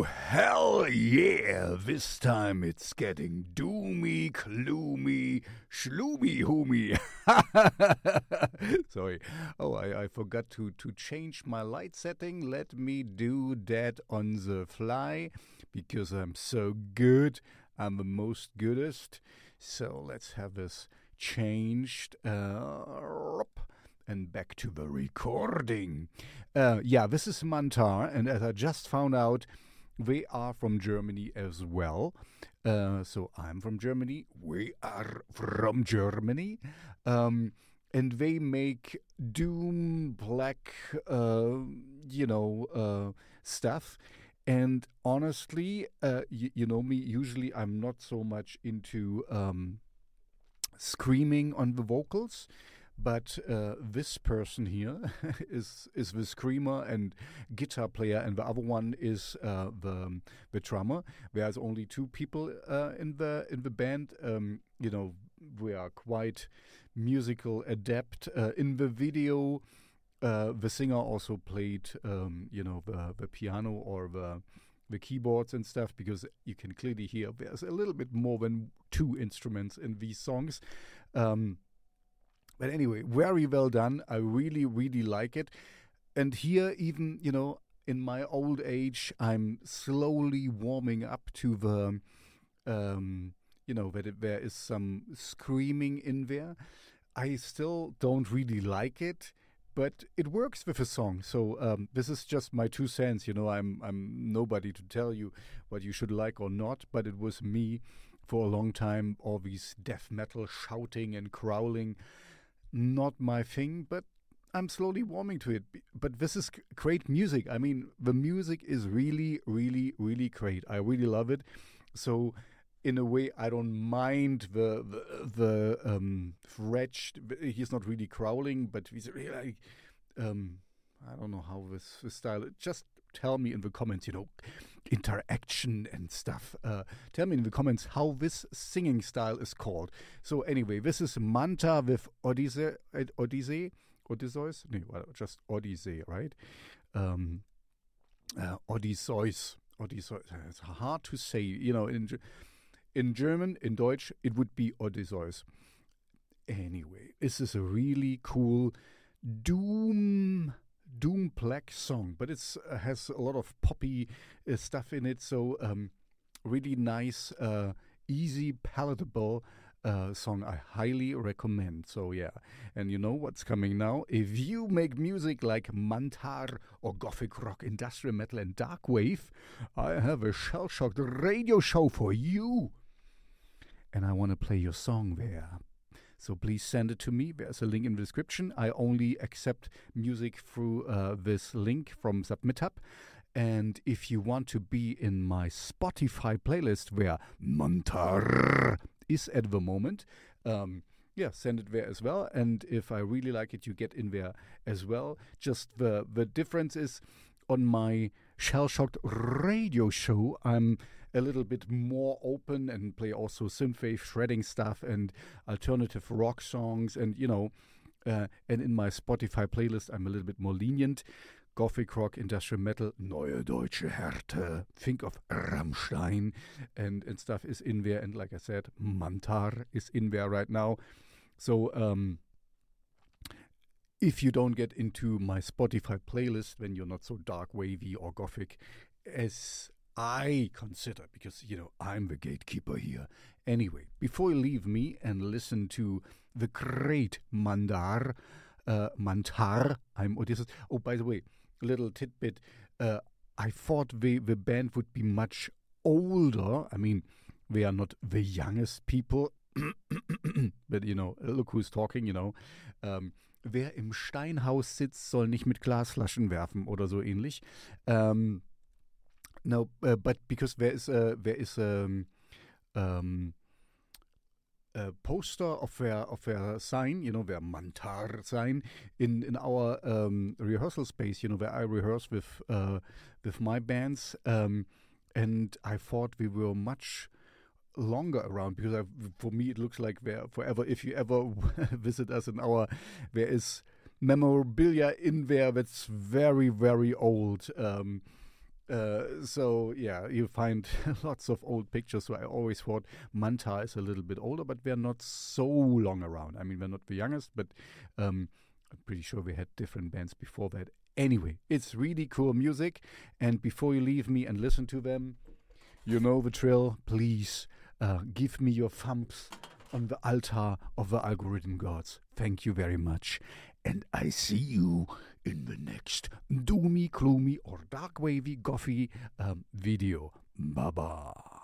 Oh, hell yeah! This time it's getting doomy, gloomy, shloomy, hoomy. Sorry. Oh, I, I forgot to, to change my light setting. Let me do that on the fly because I'm so good. I'm the most goodest. So let's have this changed. Uh, and back to the recording. Uh, yeah, this is Mantar, and as I just found out, they are from Germany as well. Uh, so I'm from Germany. We are from Germany. Um, and they make doom black, uh, you know, uh, stuff. And honestly, uh, y- you know me, usually I'm not so much into um, screaming on the vocals. But uh, this person here is is the screamer and guitar player, and the other one is uh, the the drummer. There's only two people uh, in the in the band. Um, you know, we are quite musical adept. Uh, in the video, uh, the singer also played, um, you know, the the piano or the the keyboards and stuff because you can clearly hear there's a little bit more than two instruments in these songs. Um, but anyway, very well done. I really, really like it. And here, even, you know, in my old age, I'm slowly warming up to the, um, you know, that there is some screaming in there. I still don't really like it, but it works with a song. So um, this is just my two cents. You know, I'm I'm nobody to tell you what you should like or not. But it was me for a long time. All these death metal shouting and growling not my thing, but I'm slowly warming to it. But this is great music. I mean, the music is really, really, really great. I really love it. So, in a way, I don't mind the the, the um, wretched. He's not really growling, but he's really like, um, I don't know how this, this style. Just tell me in the comments, you know, interaction and stuff. Uh, tell me in the comments how this singing style is called. So anyway, this is Mantar with Odyssey, Odyssey, Odysseus. No, well, just Odyssey, right? Um, uh, Odysseus, Odysseus. It's hard to say. You know, in in German, in Deutsch, it would be Odysseus. Anyway, this is a really cool doom doom black song, but it uh, has a lot of poppy uh, stuff in it. So um, really nice, uh, easy, palatable uh, song. I highly recommend. So yeah, and you know what's coming now? If you make music like Mantar or gothic rock, industrial metal, and dark wave, I have a shell shocked radio show for you. And I want to play your song there. So please send it to me. There's a link in the description. I only accept music through uh, this link from SubmitHub. And if you want to be in my Spotify playlist where Mantar is at the moment, um, yeah, send it there as well. And if I really like it, you get in there as well. Just the the difference is on my Shell Shocked radio show, I'm a little bit more open and play also synthwave shredding stuff and alternative rock songs. And you know uh, and in my Spotify playlist I'm a little bit more lenient. Gothic rock industrial metal neue deutsche Härte think of Rammstein and and stuff is in there. And like I said Mantar is in there right now. So um if you don't get into my Spotify playlist when you're not so dark wavy or gothic as I consider, because, you know, I'm the gatekeeper here. Anyway, before you leave me and listen to the great Mandar, uh, Mantar, I'm Odysseus. Oh, by the way, little tidbit. Uh, I thought the, the band would be much older. I mean, they are not the youngest people. but, you know, look who's talking, you know. Um, wer im Steinhaus sitzt, soll nicht mit Glasflaschen werfen oder so ähnlich. Um, no, uh, but because there is a there is a, um, a poster of their of their sign, you know, their Mantar sign in in our um, rehearsal space, you know, where I rehearse with uh, with my bands, um, and I thought we were much longer around because I, for me it looks like there forever. If you ever visit us in our, there is memorabilia in there that's very very old. Um, Uh, so yeah, you find lots of old pictures. So I always thought Mantar is a little bit older, but we're not so long around. I mean, we're not the youngest, but um, I'm pretty sure we had different bands before that. Anyway, it's really cool music. And before you leave me and listen to them, you know the drill. Please uh, give me your thumbs on the altar of the algorithm gods. Thank you very much. And I see you in the next doomy, gloomy, or dark wavy, gothy um, video. Bye bye.